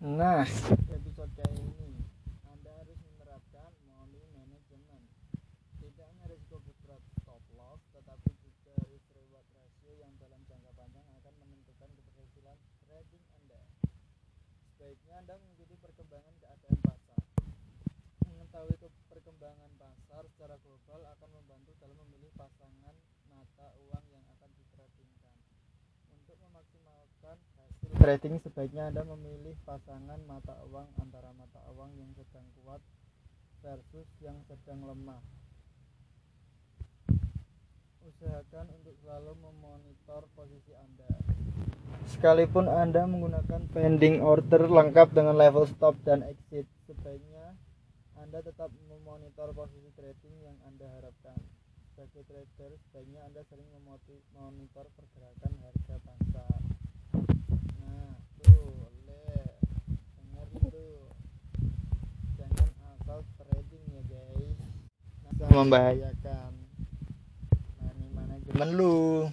Nah, episode kali ini Anda harus menerapkan money management. Tidak hanya risiko berat stop loss, tetapi juga risk reward ratio yang dalam jangka panjang akan menentukan keberhasilan trading Anda. Sebaiknya Anda mengikuti perkembangan keadaan pasar. Mengetahui ke- perkembangan pasar secara global akan membantu dalam memilih pasangan mata uang yang akan ditradingkan. Untuk memaksimalkan trading sebaiknya Anda memilih pasangan mata uang antara mata uang yang sedang kuat versus yang sedang lemah. Usahakan untuk selalu memonitor posisi Anda. Sekalipun Anda menggunakan pending order lengkap dengan level stop dan exit, sebaiknya Anda tetap memonitor posisi trading yang Anda harapkan. Sebagai trader, sebaiknya Anda sering memonitor pergerakan harga pasar. Membahayakan money manajemen lu.